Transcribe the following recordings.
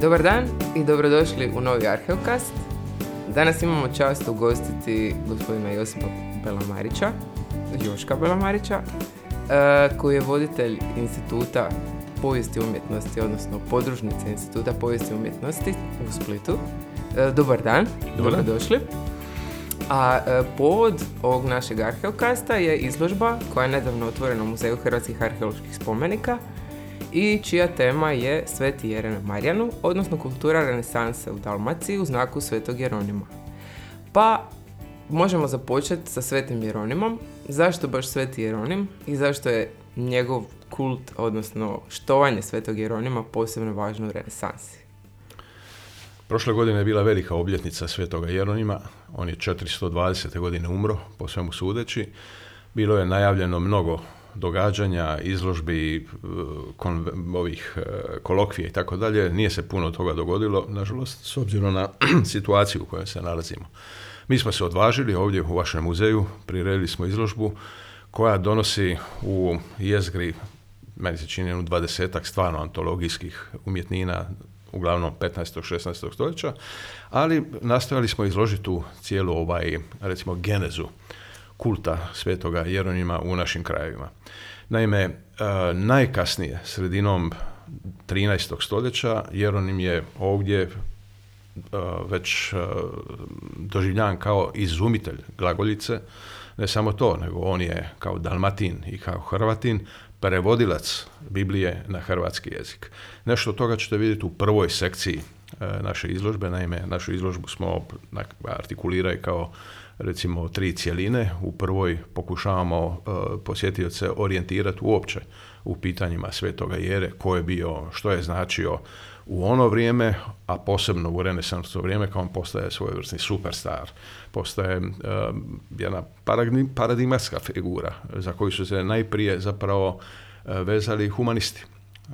Dobar dan i dobrodošli u novi Arheokast. Danas imamo čast ugostiti gospodina Josipa Belamarića, Joška Belamarića, e, koji je voditelj instituta povijesti umjetnosti, odnosno podružnice instituta povijesti umjetnosti u Splitu. E, dobar dan, Dobar dan. dobrodošli. A e, povod ovog našeg arheokasta je izložba koja je nedavno otvorena u Muzeju hrvatskih arheoloških spomenika i čija tema je Sveti Jeren na Marjanu, odnosno kultura renesanse u Dalmaciji u znaku Svetog Jeronima. Pa možemo započeti sa Svetim Jeronimom. Zašto baš Sveti Jeronim i zašto je njegov kult, odnosno štovanje Svetog Jeronima posebno važno u renesansi? Prošle godine je bila velika obljetnica Svetoga Jeronima. On je 420. godine umro, po svemu sudeći. Bilo je najavljeno mnogo događanja, izložbi, e, kon- ovih e, kolokvija i tako dalje. Nije se puno toga dogodilo, nažalost, s obzirom na situaciju u kojoj se nalazimo. Mi smo se odvažili ovdje u vašem muzeju, priredili smo izložbu koja donosi u jezgri, meni se čini, jednu dvadesetak stvarno antologijskih umjetnina, uglavnom 15. 16. stoljeća, ali nastojali smo izložiti tu cijelu ovaj, recimo, genezu kulta svetoga Jeronima u našim krajevima. Naime, e, najkasnije, sredinom 13. stoljeća, Jeronim je ovdje e, već e, doživljan kao izumitelj glagoljice. Ne samo to, nego on je kao dalmatin i kao hrvatin prevodilac Biblije na hrvatski jezik. Nešto toga ćete vidjeti u prvoj sekciji naše izložbe. Naime, našu izložbu smo artikulirali kao recimo tri cjeline. U prvoj pokušavamo e, posjetioce orijentirati uopće u pitanjima Svetoga Jere, ko je bio, što je značio u ono vrijeme, a posebno u renesansno vrijeme, kao on postaje svojevrsni superstar, postaje e, jedna paradigm- paradigmatska figura za koju su se najprije zapravo e, vezali humanisti.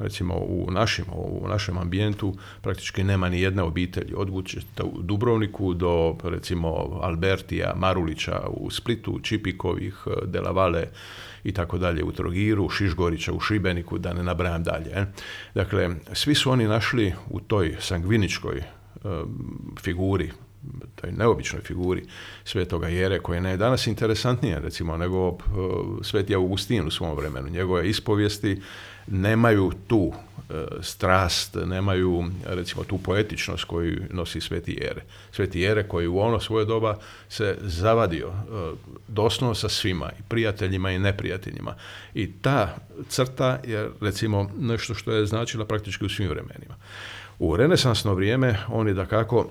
Recimo u našim, u našem ambijentu praktički nema ni jedne obitelji, od u Dubrovniku do recimo Albertija, Marulića u Splitu, Čipikovih, e, Delavale i tako dalje u Trogiru, Šišgorića u Šibeniku, da ne nabrajam dalje. e. Dakle, svi su oni našli u toj sangviničkoj e, figuri, toj neobičnoj figuri Svetoga Jere, koja je danas interesantnija, recimo, nego Sveti Augustin u svom vremenu. Njegove ispovijesti nemaju tu e, strast, nemaju recimo tu poetičnost koju nosi Sveti Jere. Sveti Jere koji u ono svoje doba se zavadio e, doslovno sa svima, i prijateljima i neprijateljima. I ta crta je recimo nešto što je značila praktički u svim vremenima. U renesansno vrijeme on je da kako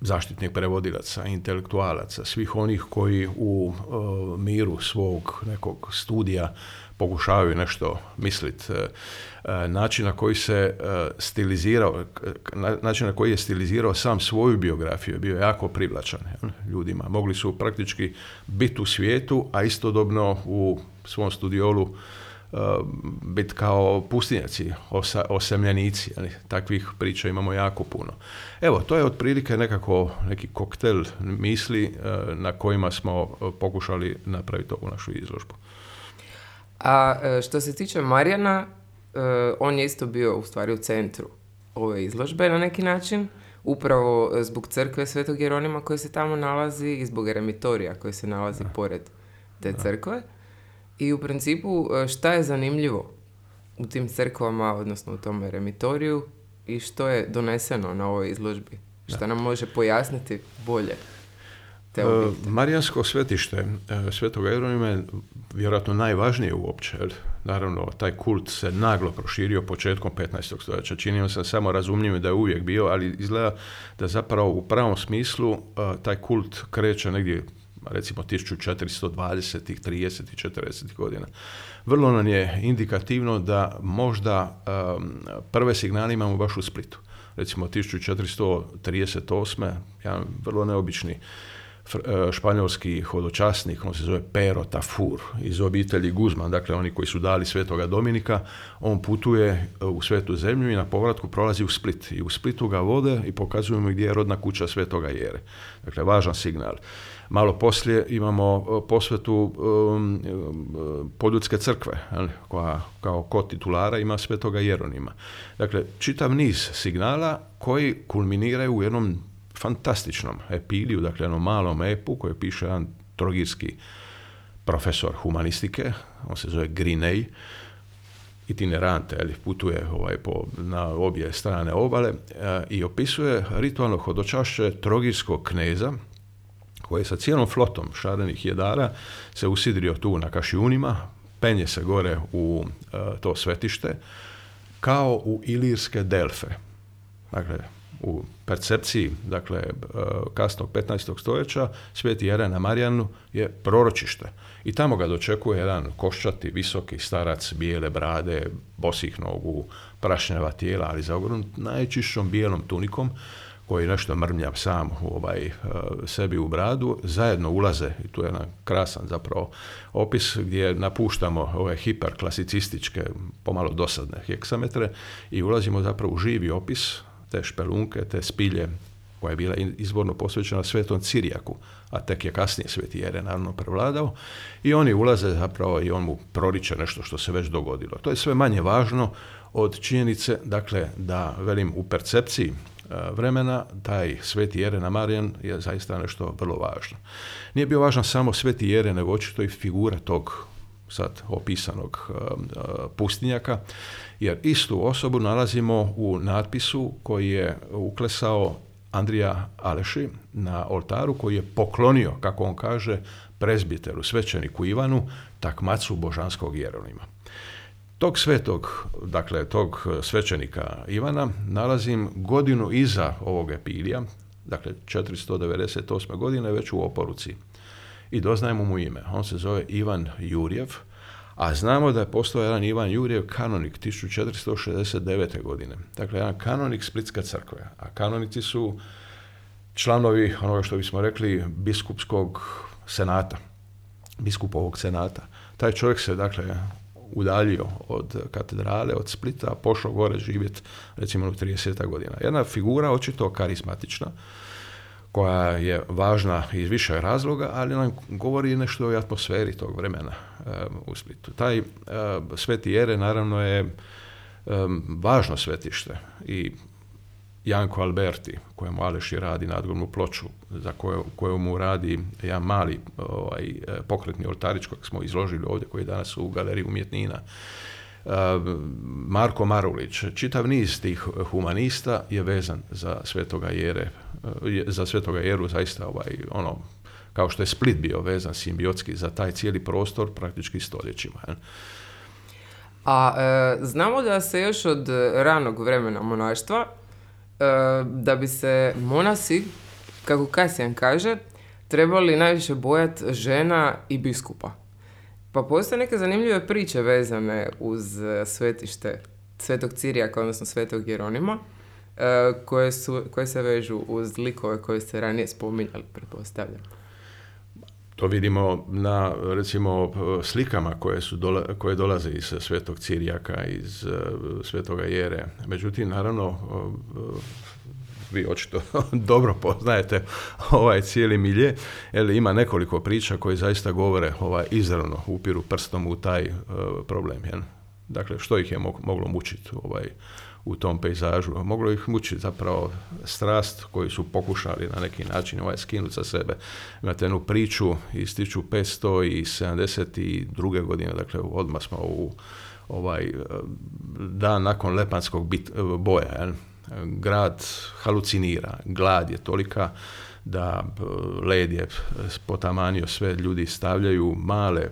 zaštitnih prevodilaca, intelektualaca, svih onih koji u e, miru svog nekog studija pokušavaju nešto misliti. način na koji se e, stilizirao, na- način na koji je stilizirao sam svoju biografiju je bio jako privlačan ljudima. Mogli su praktički biti u svijetu, a istodobno u svom studiolu biti kao pustinjaci, osa, osemljenici. jeli. Takvih priča imamo jako puno. Evo, to je otprilike nekako neki koktel misli e, na kojima smo e, pokušali napraviti ovu našu izložbu. A e, što se tiče Marijana, e, on je isto bio u stvari u centru ove izložbe na neki način, upravo e, zbog crkve Svetog Jeronima koji se tamo nalazi i zbog eremitorija koji se nalazi pored te crkve. I u principu šta je zanimljivo u tim crkvama, odnosno u tom eremitoriju i što je doneseno na ovoj izložbi? Šta nam može pojasniti bolje te objekte? Marijansko svetište e, Svetoga Jeronima je vjerojatno najvažnije uopće. Naravno, taj kult se naglo proširio početkom 15. stoljeća. Činio se samo razumljivo da je uvijek bio, ali izgleda da zapravo u pravom smislu e, taj kult kreće negdje recimo 1420. 30. i 40. godina. Vrlo nam je indikativno da možda em, prve signale imamo baš u Splitu. Recimo 1438. jedan vrlo neobični španjolski hodočasnik, on se zove Pero Tafur, iz obitelji Guzman, dakle oni koji su dali svetoga Dominika, on putuje u svetu zemlju i na povratku prolazi u Split. I u Splitu ga vode i pokazuju mu gdje je rodna kuća svetoga Jere. Dakle, važan signal. Malo poslije imamo posvetu um, Poljudske crkve, koja kao kod titulara ima svetoga Jeronima. Dakle, čitav niz signala koji kulminiraju u jednom fantastičnom epiliju, dakle jednom malom epu koje piše jedan trogirski profesor humanistike, on se zove Grinej, itinerante, ali putuje ovaj, po, na obje strane obale e, i opisuje ritualno hodočašće trogirskog kneza koji sa cijelom flotom šarenih jedara se usidrio tu na kašijunima, penje se gore u e, to svetište, kao u ilirske delfe. Dakle, u percepciji, dakle, e, kasnog 15. stoljeća, sveti Jeren Marijanu je proročište. I tamo ga dočekuje jedan koščati, visoki starac, bijele brade, bosih nogu, prašnjava tijela, ali zaogrnut najčišćom bijelom tunikom, koji nešto mrmljav sam u ovaj, e, sebi u bradu, zajedno ulaze, i tu je jedan krasan zapravo opis gdje napuštamo ove hiperklasicističke, pomalo dosadne heksametre i ulazimo zapravo u živi opis te špelunke, te spilje koja je bila izvorno posvećena svetom Cirijaku, a tek je kasnije sveti Jere naravno prevladao, i oni ulaze zapravo i on mu proriče nešto što se već dogodilo. To je sve manje važno od činjenice, dakle, da, velim, u percepciji e, vremena, taj sveti Jeren Marijan je zaista nešto vrlo važno. Nije bio važan samo sveti Jere, nego očito i figura tog sad opisanog e, e, pustinjaka, jer istu osobu nalazimo u natpisu koji je uklesao Andrija Aleši na oltaru koji je poklonio, kako on kaže, prezbiteru, svećeniku Ivanu, takmacu božanskog Jeronima. Tog svetog, dakle, tog svećenika Ivana nalazim godinu iza ovog epilija, dakle 498. godine, već u oporuci. I doznajemo mu ime. On se zove Ivan Jurjev, a znamo da je postao jedan Ivan Jurjev kanonik 1469. godine. Dakle, jedan kanonik Splitske crkve. A kanonici su članovi onoga što bismo rekli biskupskog senata, biskupovog senata. Taj čovjek se, dakle, udaljio od katedrale, od Splita, pošao gore živjeti recimo u 30 godina. Jedna figura očito karizmatična, koja je važna iz više razloga, ali nam govori nešto o atmosferi tog vremena e, u Splitu. Taj uh, Sveti Jere naravno je važno svetište i Janko Alberti, kojemu Aleši radi nadgornu ploču, za koju, mu radi jedan mali ovaj, e, pokretni oltarić kojeg smo izložili ovdje, koji je danas u galeriji umjetnina. Marko Marulić, čitav niz tih humanista je vezan za Svetoga Jere, za Svetoga Jeru zaista ovaj, ono, kao što je Split bio vezan simbiotski za taj cijeli prostor praktički stoljećima. A e, znamo da se još od ranog vremena monaštva, da bi se monasi, kako Kasijan kaže, trebali najviše bojati žena i biskupa. Pa postoje neke zanimljive priče vezane uz e, svetište Svetog Cirijaka, odnosno Svetog Jeronima, e, koje, su, koje se vežu uz likove koje ste ranije spominjali, pretpostavljam. To vidimo na, recimo, slikama koje, su koje dolaze iz Svetog Cirijaka, iz uh, Svetoga Jere. Međutim, naravno, vi očito dobro poznajete ovaj cijeli milje, jer ima nekoliko priča koje zaista govore ovaj, izravno upiru prstom u taj uh, problem. Jel? Dakle, što ih je moglo mučiti ovaj, u tom pejzažu? Moglo ih mučiti zapravo strast koju su pokušali na neki način ovaj, skinuti sa sebe. Imate jednu priču iz 1572. godine, dakle odmah smo u ovaj dan nakon Lepanskog bit, boja, jel? Grad halucinira, glad je tolika da e, led je potamanio sve, ljudi stavljaju male e,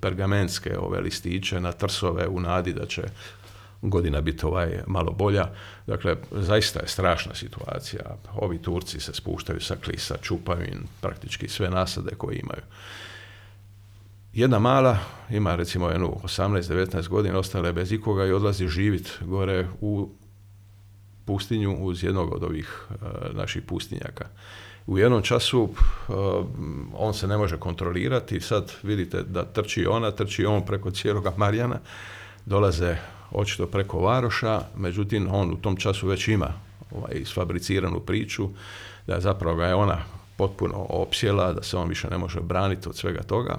pergamenske ove listiće na trsove u nadi da će godina biti ovaj malo bolja. Dakle, zaista je strašna situacija. Ovi Turci se spuštaju sa klisa, čupaju praktički sve nasade koje imaju. Jedna mala, ima recimo jednu 18-19 godina, ostale bez ikoga i odlazi živit gore u pustinju uz jednog od ovih e, naših pustinjaka. u jednom času on se ne može kontrolirati, sad vidite da trči ona, trči on preko cijeloga Marijana, dolaze očito preko Varoša, međutim on u tom času već ima ovaj, isfabriciranu priču, da zapravo ga je ona potpuno opsjela, da se on više ne može braniti od svega toga.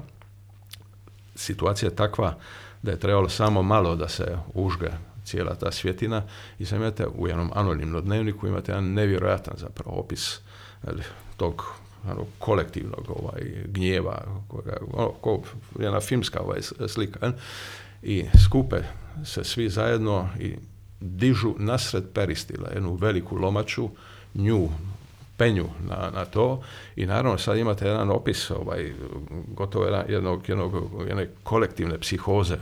Situacija je takva da je trebalo samo malo da se užge cijela ta svjetina i sad imate u jednom anonimnom dnevniku imate jedan nevjerojatan zapravo opis tog ono, kolektivnog ovaj, gnjeva, koga, ono, ko, jedna filmska ovaj, slika. I skupe se svi zajedno i dižu nasred peristila, jednu veliku lomaču, nju penju na, na to i naravno sad imate jedan opis ovaj, gotovo jednog, jednog, jedne kolektivne psihoze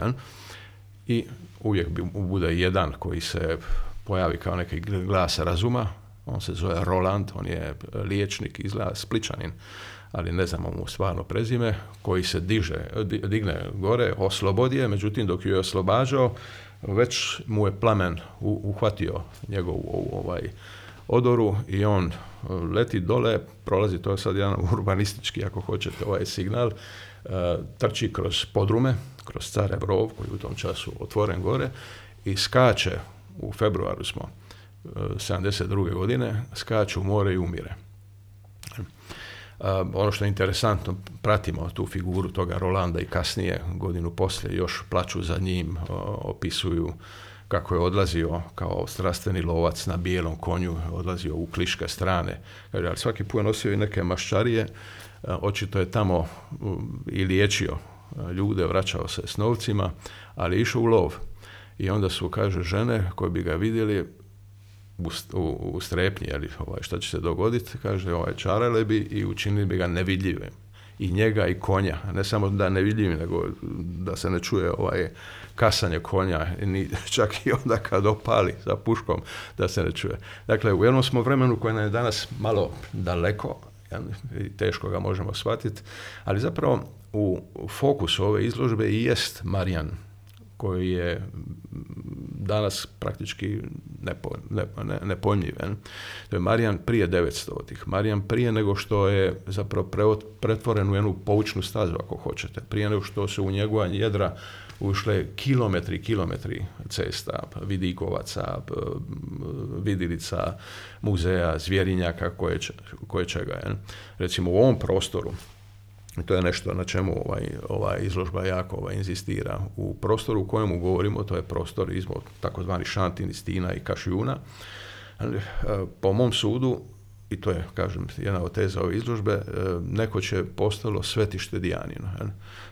i uvijek bude jedan koji se pojavi kao neki glas razuma, on se zove Roland, on je liječnik, izgleda spličanin, ali ne znamo mu stvarno prezime, koji se diže, digne gore, oslobodi je, međutim dok ju je oslobađao, već mu je plamen uhvatio njegovu ovaj, odoru i on e, leti dole, prolazi, to je sad jedan urbanistički, ako hoćete, ovaj signal, e, trči kroz podrume, kroz Care Brov, koji je u tom času otvoren gore, i skače, u februaru smo, 72. E, godine, skače u more i umire. ono što je interesantno, pratimo tu figuru toga Rolanda i kasnije, godinu poslije, još plaću za njim, opisuju kako je odlazio kao strastveni lovac na bijelom konju, odlazio u kliške strane. Kaže, ali svaki put je nosio i neke maščarije, e, očito je tamo i liječio e, ljude, vraćao se s novcima, ali išao u lov. I onda su, kaže, žene koje bi ga vidjeli u, u, u strepnji, ali ovaj, šta će se dogoditi, kaže, ovaj, čarale bi i učinili bi ga nevidljivim i njega i konja, ne samo da ne vidim, nego da se ne čuje ovaj kasanje konja, ni, čak i onda kad opali sa puškom, da se ne čuje. Dakle, u jednom smo vremenu koje nam je danas malo daleko, i teško ga možemo shvatiti, ali zapravo u fokusu ove izložbe i jest Marijan koji je danas praktički nepo, ne, ne, nepojmljiv. To je Marijan prije 900-ih. Marijan prije nego što je zapravo pretvoren u jednu poučnu stazu, ako hoćete. Prije nego što se u njegova jedra ušle kilometri, kilometri cesta, vidikovaca, vidilica, muzeja, zvjerinjaka, koje, koje čega. Recimo u ovom prostoru to je nešto na čemu ovaj, ova izložba jako ovaj, inzistira. U prostoru u kojemu govorimo, to je prostor između takozvani Šantin, Stina i Kašijuna. E, po mom sudu, i to je, kažem, jedna od teza ove izložbe, e, neko će postalo svetište Dijanino.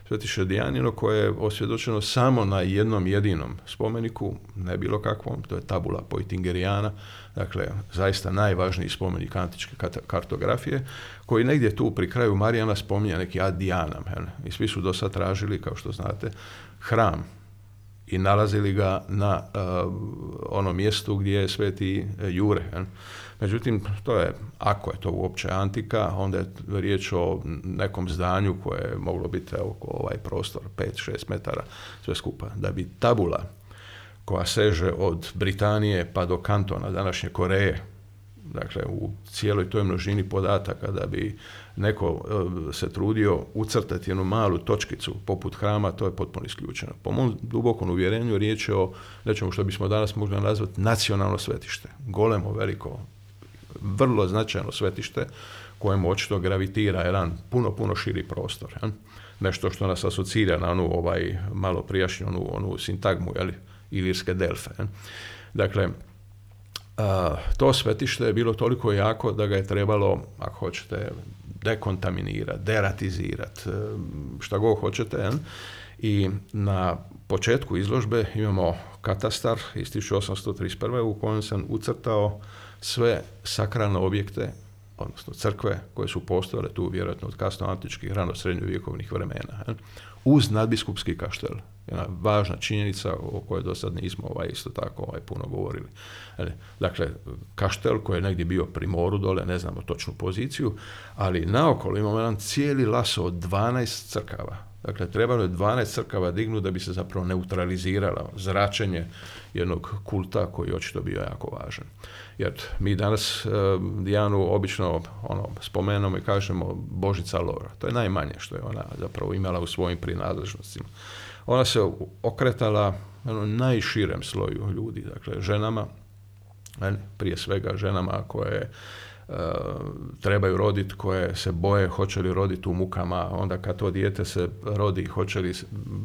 Svetište Dijanino koje je osvjedočeno samo na jednom jedinom spomeniku, ne bilo kakvom, to je tabula Poitingerijana, dakle, zaista najvažniji spomenik antičke kartografije, koji negdje tu pri kraju Marijana spominje neki ad Dijanam. I svi su do sad tražili, kao što znate, hram i nalazili ga na uh, onom mjestu gdje je sveti Jure. Međutim, to je, ako je to uopće antika, onda je riječ o nekom zdanju koje je moglo biti oko ovaj prostor 5-6 metara sve skupa. Da bi tabula koja seže od Britanije pa do kantona današnje Koreje, dakle u cijeloj toj množini podataka da bi neko e, se trudio ucrtati jednu malu točkicu poput hrama, to je potpuno isključeno. Po mom dubokom uvjerenju riječ je o nečemu što bismo danas mogli nazvati nacionalno svetište. Golemo, veliko, vrlo značajno svetište kojemu očito gravitira jedan puno, puno širi prostor. Nešto što nas asocira na onu ovaj, malo prijašnju onu, onu sintagmu, jeli, ilirske delfe. Dakle, to svetište je bilo toliko jako da ga je trebalo, ako hoćete, dekontaminirati, deratizirati, e, šta god hoćete. I na početku izložbe imamo katastar iz 1831. u kojem sam ucrtao sve sakralne objekte, odnosno crkve koje su postojale tu vjerojatno od kasno antičkih, rano srednjovjekovnih vremena. Uz nadbiskupski kaštel. Jedna važna činjenica o kojoj do sad nismo ovaj, isto tako ovaj, puno govorili. Dakle, kaštel koji je negdje bio pri moru dole, ne znamo točnu poziciju, ali naokolo imamo jedan cijeli laso od 12 crkava Dakle, trebalo je 12 crkava dignuti da bi se zapravo neutralizirala zračenje jednog kulta koji je očito bio jako važan. Jer mi danas uh, Dijanu obično ono, spomenemo i kažemo Božica Lora. To je najmanje što je ona zapravo imala u svojim prinadležnostima. Ona se okretala ono, najširem sloju ljudi, dakle ženama, prije svega ženama koje E, trebaju roditi, koje se boje hoće li roditi u mukama, onda kad to dijete se rodi, hoće li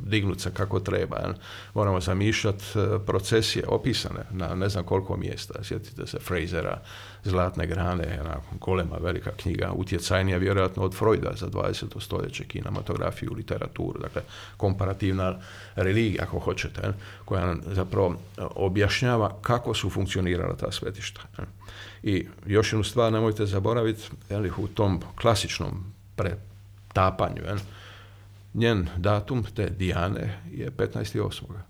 dignuti se kako treba. Moramo zamišljati e, procesije opisane na ne znam koliko mjesta. Sjetite se Frasera, Zlatne grane, jedna golema velika knjiga, utjecajnija vjerojatno od Freuda za 20. stoljeće, kinematografiju, literaturu, dakle komparativna religija, ako hoćete, koja nam zapravo objašnjava kako su funkcionirala ta svetišta. I još jednu stvar nemojte zaboraviti, jel, u tom klasičnom pretapanju, jel, njen datum te Dijane je 15.8.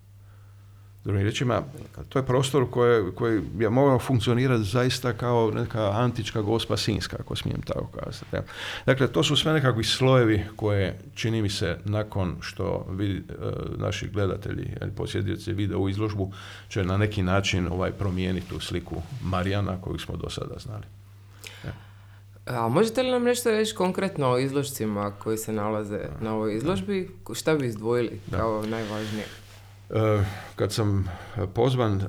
Drugim riječima, to je prostor koji, koji je mogao funkcionirati zaista kao neka antička gospa Sinska, ako smijem tako kazati. Dakle, to su sve nekakvi slojevi koje, čini mi se, nakon što vidi, e, naši gledatelji ili posjetitelji vide u izložbu, će na neki način ovaj promijeniti tu sliku Marijana koju smo do sada znali. A možete li nam nešto reći konkretno o izložcima koji se nalaze na ovoj izložbi? Šta bi izdvojili kao najvažnije? E, kad sam pozvan e,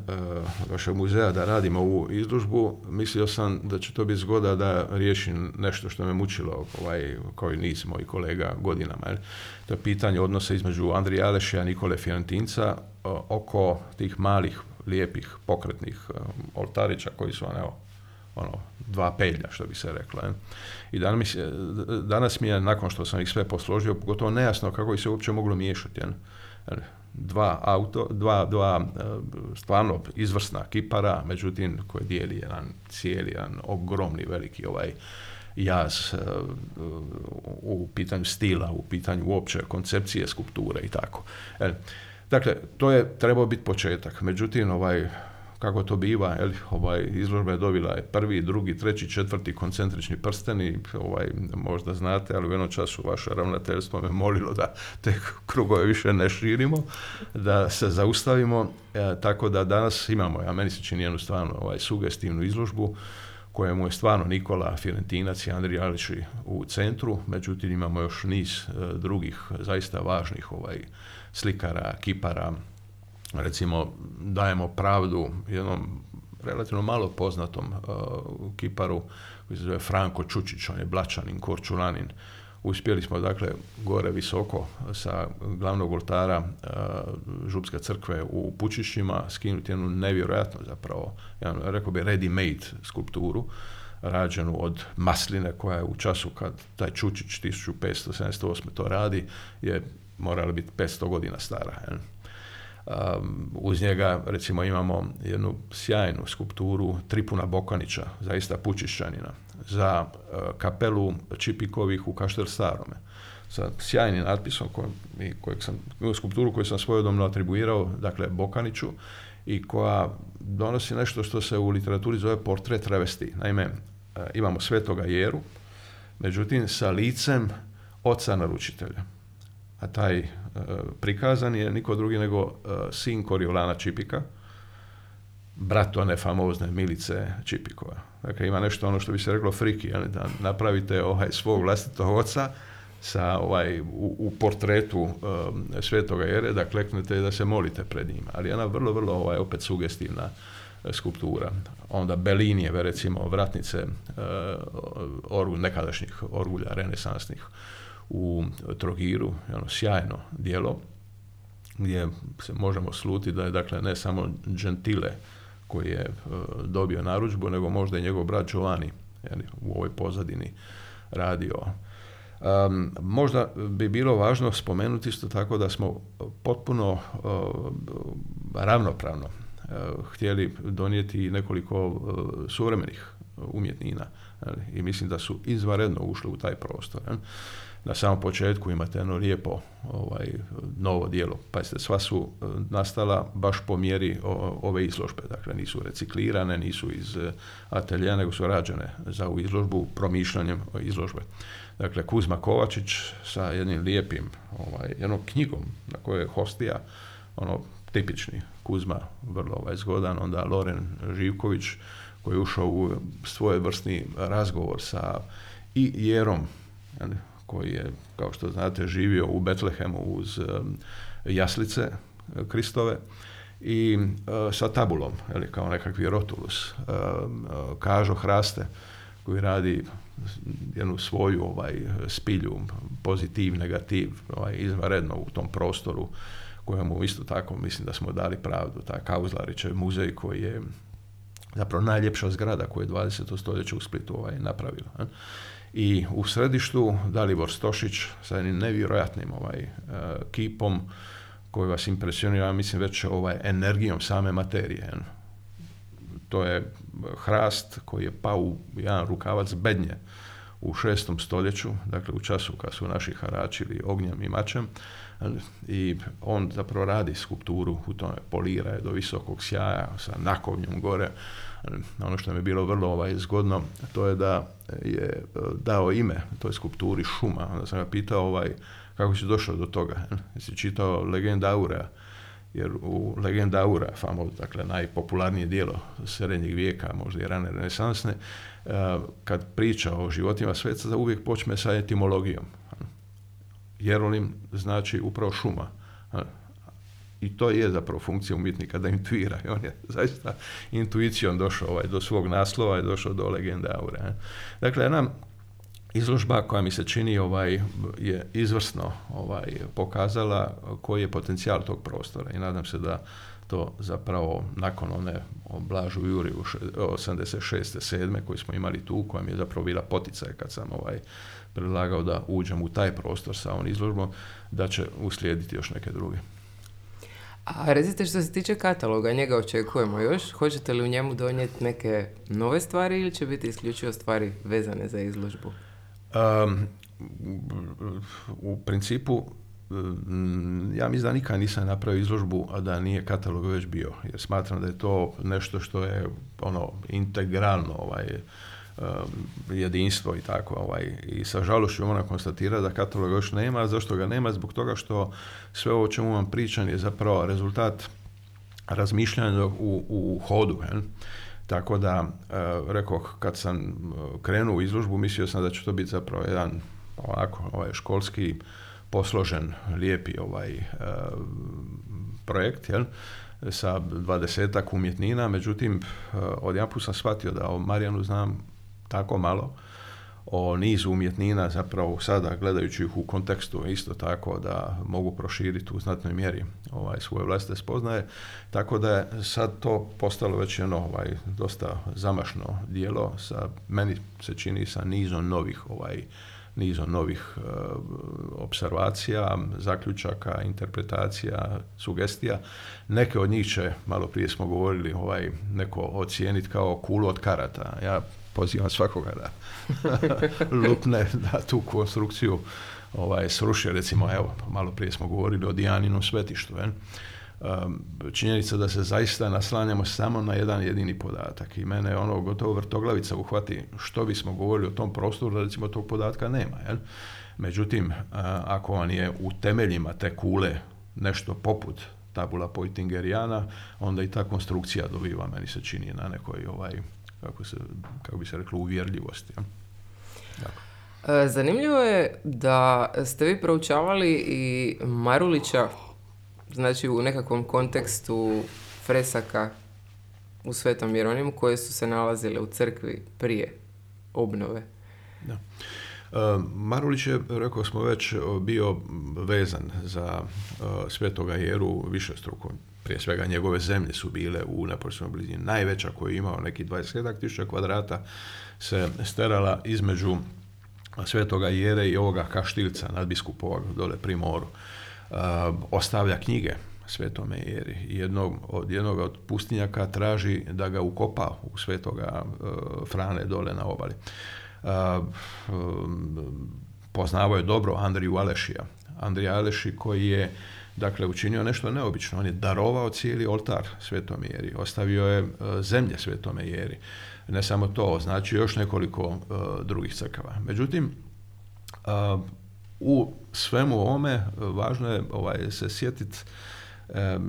vašeg muzeja da radim ovu izložbu, mislio sam da će to biti zgoda da riješim nešto što me mučilo ovaj, kao i niz mojih kolega godinama. To je pitanje odnosa između Andrija Aleša i Nikole Firentinca e, oko tih malih, lijepih, pokretnih oltarića koji su ono, ono dva pelja, što bi se reklo. I danas mi, danas mi je, nakon što sam ih sve posložio, gotovo nejasno kako ih se uopće moglo miješati dva auto, dva, dva e, stvarno izvrsna kipara, međutim koje dijeli jedan cijeli, jedan ogromni veliki ovaj jaz e, u pitanju stila, u pitanju uopće koncepcije skulpture i tako. E, dakle, to je trebao biti početak. Međutim, ovaj kako to biva, jel, ovaj, izložba je dobila je prvi, drugi, treći, četvrti koncentrični prsteni, ovaj, možda znate, ali u jednom času vaše ravnateljstvo me molilo da te krugove više ne širimo, da se zaustavimo, e, tako da danas imamo, ja meni se čini jednu stvarno ovaj, sugestivnu izložbu, kojemu je stvarno Nikola Firentinac i Andrija Alići u centru, međutim imamo još niz e, drugih zaista važnih ovaj, slikara, kipara, recimo dajemo pravdu jednom relativno malo poznatom uh, kiparu koji se zove Franko Čučić, on je blačanin, korčulanin. Uspjeli smo dakle gore visoko sa glavnog oltara uh, Župske crkve u Pučišćima skinuti jednu nevjerojatnu zapravo, jedan, rekao bi ready made skulpturu rađenu od masline koja je u času kad taj Čučić 1578. to radi je morala biti 500 godina stara. Jel? Uz njega recimo imamo jednu sjajnu skulpturu Tripuna Bokanića, zaista pučišćanina, za uh, kapelu Čipikovih u Kaštel Starome sa sjajnim natpisom kojeg sam, skulpturu koju sam svojodobno atribuirao, dakle Bokaniću i koja donosi nešto što se u literaturi zove portret travesti. Naime, uh, imamo svetoga Jeru, međutim sa licem oca naručitelja. A taj prikazan je niko drugi nego e, sin Koriolana Čipika, brat one famozne Milice Čipikova. Dakle, ima nešto ono što bi se reklo friki, da napravite ovaj svog vlastitog oca sa ovaj, u, portretu um, svetoga Jere, da kleknete i da se molite pred njim. Ali ona vrlo, vrlo ovaj, opet sugestivna e, skulptura. Onda Belinijeve, recimo, vratnice uh, nekadašnjih orgulja renesansnih u Trogiru, ono sjajno dijelo, gdje se možemo sluti da je dakle ne samo Gentile koji je e, dobio narudžbu, nego možda i njegov brat Giovanni jeli, u ovoj pozadini radio. Um, možda bi bilo važno spomenuti isto tako da smo potpuno uh, ravnopravno uh, htjeli donijeti nekoliko uh, suvremenih umjetnina. I mislim da su izvanredno ušli u taj prostor. Na samom početku imate jedno lijepo ovaj, novo dijelo. Pazite, sva su e, nastala baš po mjeri ove izložbe. Dakle, nisu reciklirane, nisu iz e, atelja, nego su rađene za ovu izložbu promišljanjem izložbe. Dakle, Kuzma Kovačić sa jednim lijepim, ovaj, jednom knjigom na kojoj je hostija, ono, tipični Kuzma, vrlo ovaj, zgodan, onda Loren Živković, koji je ušao u svoj vrstni razgovor sa i Jerom, koji je, kao što znate, živio u Betlehemu uz jaslice uh, Kristove i uh, sa tabulom, ili kao nekakvi rotulus. Uh, Kažo Hraste, koji radi jednu svoju ovaj, spilju, pozitiv, negativ, ovaj, izvanredno u tom prostoru kojemu isto tako mislim da smo dali pravdu. Ta Kauzlarićev muzej koji je zapravo najljepša zgrada koju je 20. stoljeće u Splitu ovaj, napravila. I u središtu Dalibor Stošić sa jednim nevjerojatnim ovaj, e, kipom koji vas impresionira, mislim, već ovaj, energijom same materije. To je hrast koji je pao u jedan rukavac bednje u šestom stoljeću, dakle u času kad su naši haračili ognjem i mačem, i on zapravo radi skulpturu u tome, polira je do visokog sjaja sa nakovnjom gore. Ono što mi je bilo vrlo ovaj, zgodno, to je da je e, dao ime toj skulpturi šuma. Onda sam ga pitao ovaj, kako si došao do toga. Jesi čitao legenda Aurea? Jer u legenda Aura, famo, dakle najpopularnije dijelo srednjeg vijeka, možda i rane renesansne, e, kad priča o životima sveca, uvijek počne sa etimologijom. Jerolim znači upravo šuma. I to je zapravo funkcija umjetnika da intuira. I on je zaista intuicijom došao ovaj, do svog naslova i došao do legende Aure. Dakle, jedna izložba koja mi se čini ovaj, je izvrsno ovaj, pokazala koji je potencijal tog prostora i nadam se da to zapravo nakon one Blažu Juri u 86. 7. koji smo imali tu, koja mi je zapravo bila poticaj kad sam ovaj, predlagao da uđem u taj prostor sa ovom izložbom, da će uslijediti još neke druge. A recite što se tiče kataloga, njega očekujemo još. Hoćete li u njemu donijeti neke nove stvari ili će biti isključivo stvari vezane za izložbu? Um, u principu ja mislim da nikad nisam napravio izložbu, a da nije katalog već bio. Jer smatram da je to nešto što je ono integralno ovaj, jedinstvo i tako. Ovaj. I sa žalošću moram konstatirati da kataloga još nema. Zašto ga nema? Zbog toga što sve ovo o čemu vam pričam je zapravo rezultat razmišljanja u, u hodu. He? Tako da, uh, rekoh, kad sam krenuo u izložbu, mislio sam da će to biti zapravo jedan ovako, ovaj, školski posložen, lijepi ovaj uh, projekt, jel? sa dvadesetak umjetnina, međutim, odjedanput sam shvatio da o Marijanu znam tako malo o nizu umjetnina zapravo sada gledajući ih u kontekstu isto tako da mogu proširiti u znatnoj mjeri ovaj, svoje vlastite spoznaje. Tako da je sad to postalo već jedno ovaj, dosta zamašno dijelo sa, meni se čini sa nizom novih ovaj, nizom novih uh, observacija, zaključaka, interpretacija, sugestija. Neke od njih će, malo prije smo govorili, ovaj, neko ocijeniti kao kulu od karata. Ja pozivam svakoga da lupne da tu konstrukciju ovaj, sruši. Recimo, evo, malo prije smo govorili o Dijaninom svetištu. Je? Um, činjenica da se zaista naslanjamo samo na jedan jedini podatak i mene ono gotovo vrtoglavica uhvati što bismo govorili o tom prostoru da recimo tog podatka nema. Jel? Međutim, uh, ako on je u temeljima te kule nešto poput tabula Poitingerijana, onda i ta konstrukcija dobiva, meni se čini, na nekoj ovaj, kako, se, kako bi se reklo, uvjerljivosti. E, zanimljivo je da ste vi proučavali i Marulića, znači u nekakvom kontekstu fresaka u Svetom Jeronimu koje su se nalazile u crkvi prije obnove. Da. E, Marulić je, rekao smo već, bio vezan za uh, Svetoga Jeru više struko prije svega njegove zemlje su bile u neposrednoj blizini. Najveća koju je imao, neki 20 tisuća kvadrata, se sterala između Svetoga Jere i ovoga Kaštilca nadbiskupovog dole pri moru. Uh, ostavlja knjige svetome jeri. Jednog, od jednog od pustinjaka traži da ga ukopa u svetoga Frane dole na obali. Poznavao je dobro Andriju Alešija. Andrija Aleši koji je dakle učinio nešto neobično. On je darovao cijeli oltar Svetome Jeri, ostavio je zemlje Svetome Jeri. Ne samo to, znači još nekoliko drugih crkava. Međutim, u svemu ovome važno je ovaj, se sjetiti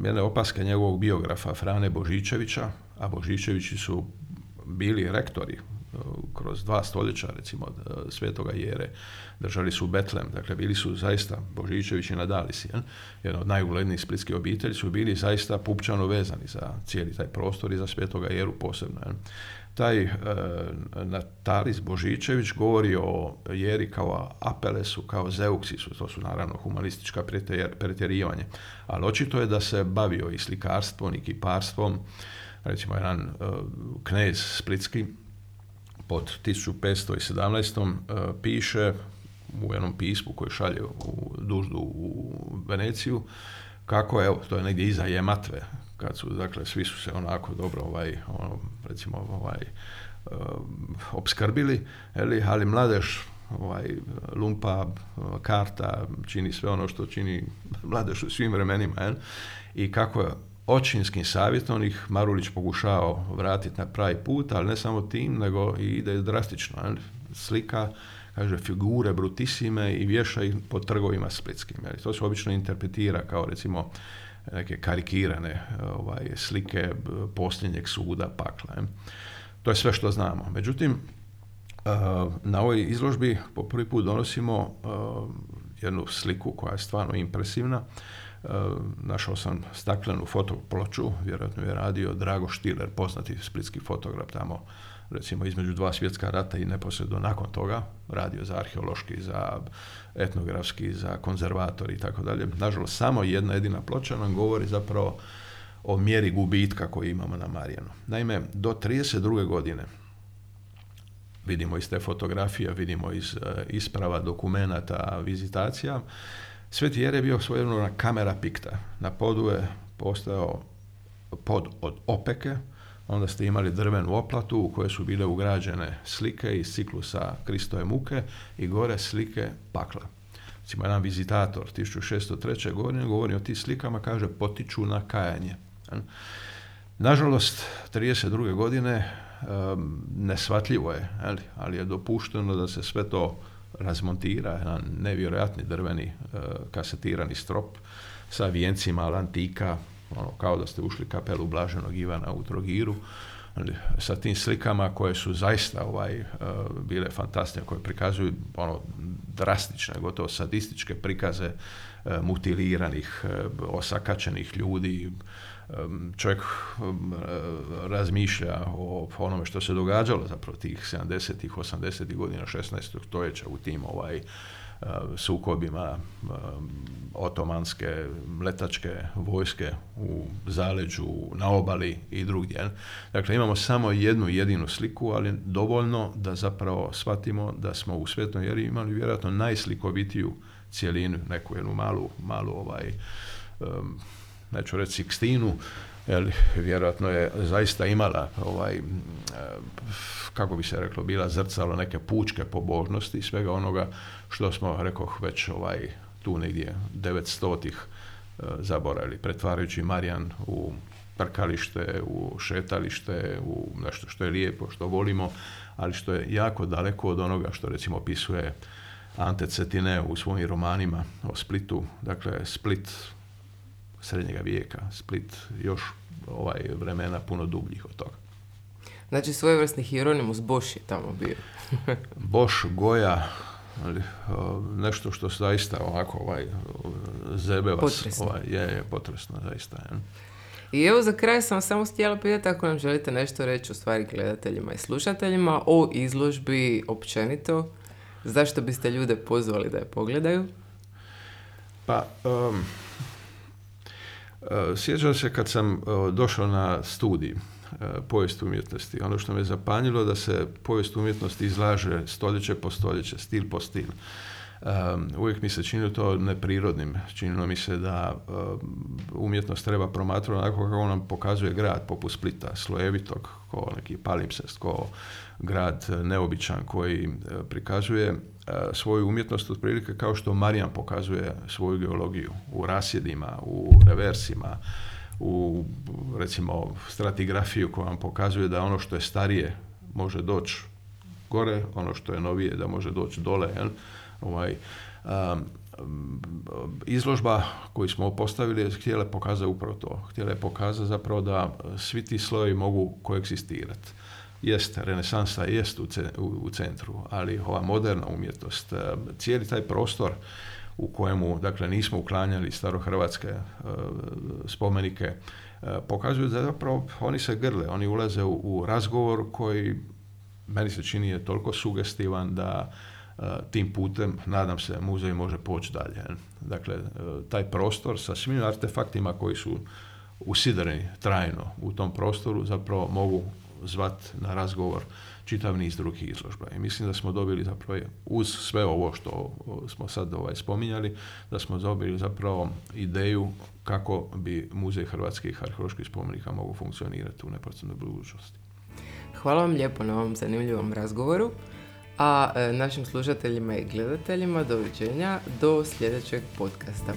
jedne opaske njegovog biografa Frane Božičevića, a Božičevići su bili rektori kroz dva stoljeća, recimo, Svetoga Jere, držali su Betlem, dakle, bili su zaista, Božičević i Nadalisi, jedna od najuglednijih splitskih obitelji, su bili zaista pupčano vezani za cijeli taj prostor i za Svetoga Jeru posebno. Taj e, Natalis Božičević govori o Jeri kao Apelesu, kao Zeuksisu, to su naravno humanistička pretjerivanje, ali očito je da se bavio i slikarstvom i kiparstvom, recimo jedan uh, knez splitski pod 1517. Uh, piše u jednom pismu koji šalje u duždu u Veneciju, kako, evo, to je negdje iza Jematve, kad su, dakle, svi su se onako dobro, ovaj, ono, recimo, ovaj, um, obskrbili, eli, ali mladež ovaj, lumpa, karta, čini sve ono što čini mladež u svim vremenima. Jel? I kako je očinskim savjetom ih Marulić pokušao vratiti na pravi put, ali ne samo tim, nego i ide drastično. Slika, kaže, figure brutisime i vješa ih po trgovima splitskim. To se obično interpretira kao recimo neke karikirane ovaj, slike posljednjeg suda pakla. To je sve što znamo. Međutim, na ovoj izložbi po prvi put donosimo jednu sliku koja je stvarno impresivna. Našao sam staklenu fotoploču, vjerojatno je radio Drago Štiler, poznati splitski fotograf tamo recimo između dva svjetska rata i neposredno nakon toga, radio za arheološki, za etnografski, za konzervator i tako dalje. Nažalost, samo jedna jedina ploča nam govori zapravo o mjeri gubitka koju imamo na Marijanu. Naime, do 32. godine vidimo iz te fotografije, vidimo iz e, isprava, dokumenata, vizitacija, Sveti Jer je bio svojevna kamera pikta. Na podu je postao pod od opeke, onda ste imali drvenu oplatu u kojoj su bile ugrađene slike iz ciklusa Kristove muke i gore slike pakla. Recimo, jedan vizitator 1603. godine govori o tim slikama, kaže potiču na kajanje. Nažalost, 32. godine um, nesvatljivo je, ali je dopušteno da se sve to razmontira, jedan nevjerojatni drveni uh, kasetirani strop sa vijencima antika, ono, kao da ste ušli kapelu Blaženog Ivana u Trogiru, sa tim slikama koje su zaista ovaj, uh, bile fantastične, koje prikazuju ono, drastične, gotovo sadističke prikaze uh, mutiliranih, osakačenih ljudi, čovjek razmišlja o onome što se događalo zapravo tih 70-ih, 80-ih godina 16. stoljeća u tim ovaj, sukobima otomanske letačke vojske u zaleđu, na obali i drugdje. Dakle, imamo samo jednu jedinu sliku, ali dovoljno da zapravo shvatimo da smo u svetnoj jeri imali vjerojatno najslikovitiju cijelinu, neku jednu malu, malu ovaj, neću reći sikstinu, jer vjerojatno je zaista imala ovaj, e, kako bi se reklo, bila zrcalo neke pučke pobožnosti i svega onoga što smo, rekoh, već ovaj, tu negdje 900-ih e, zaboravili, pretvarajući Marijan u trkalište, u šetalište, u nešto što je lijepo, što volimo, ali što je jako daleko od onoga što recimo opisuje Ante Cetine u svojim romanima o Splitu. Dakle, Split srednjega vijeka. Split još ovaj vremena puno dubljih od toga. Znači svojevrsni Hieronymus Bosch je tamo bio. Bosch, Goja, nešto što zaista ovako ovaj, zebe vas. Ovaj, je, je potresno zaista. Je. I evo za kraj sam samo htjela pitati ako nam želite nešto reći u stvari gledateljima i slušateljima o izložbi općenito. Zašto biste ljude pozvali da je pogledaju? Pa, um, sjećam se kad sam e, došao na studij e, povijest umjetnosti. Ono što me zapanjilo da se povijest umjetnosti izlaže stoljeće po stoljeće, stil po stil. uvijek mi se činilo to neprirodnim. Činilo mi se da umjetnost treba promatrati onako kako nam pokazuje grad poput Splita, slojevitog, ko neki palimpsest, ko grad neobičan koji prikazuje svoju umjetnost otprilike kao što Marijan pokazuje svoju geologiju u rasjedima, u reversima, u recimo stratigrafiju koja vam pokazuje da ono što je starije može doći gore, ono što je novije da može doći dole. Jel? Ovaj, izložba koju smo postavili je htjela pokazati upravo to. Htjela je pokazati zapravo da svi ti slojevi mogu koegzistirati. Jest, renesansa jest u centru, ali ova moderna umjetnost, cijeli taj prostor u kojemu dakle nismo uklanjali starohrvatske e, spomenike e, pokazuju da zapravo oni se grle, oni ulaze u, razgovor koji meni se čini je toliko sugestivan da e, tim putem, nadam se, muzej može poći dalje. Dakle, taj prostor sa svim artefaktima koji su usidreni trajno u tom prostoru zapravo mogu zvat na razgovor čitav niz drugih izložba. I mislim da smo dobili zapravo uz sve ovo što smo sad ovaj spominjali, da smo dobili zapravo ideju kako bi Muzej hrvatskih arheoloških spomenika mogu funkcionirati u neposrednoj budućnosti. Hvala vam lijepo na ovom zanimljivom razgovoru. A e, našim slušateljima i gledateljima doviđenja do sljedećeg podcasta.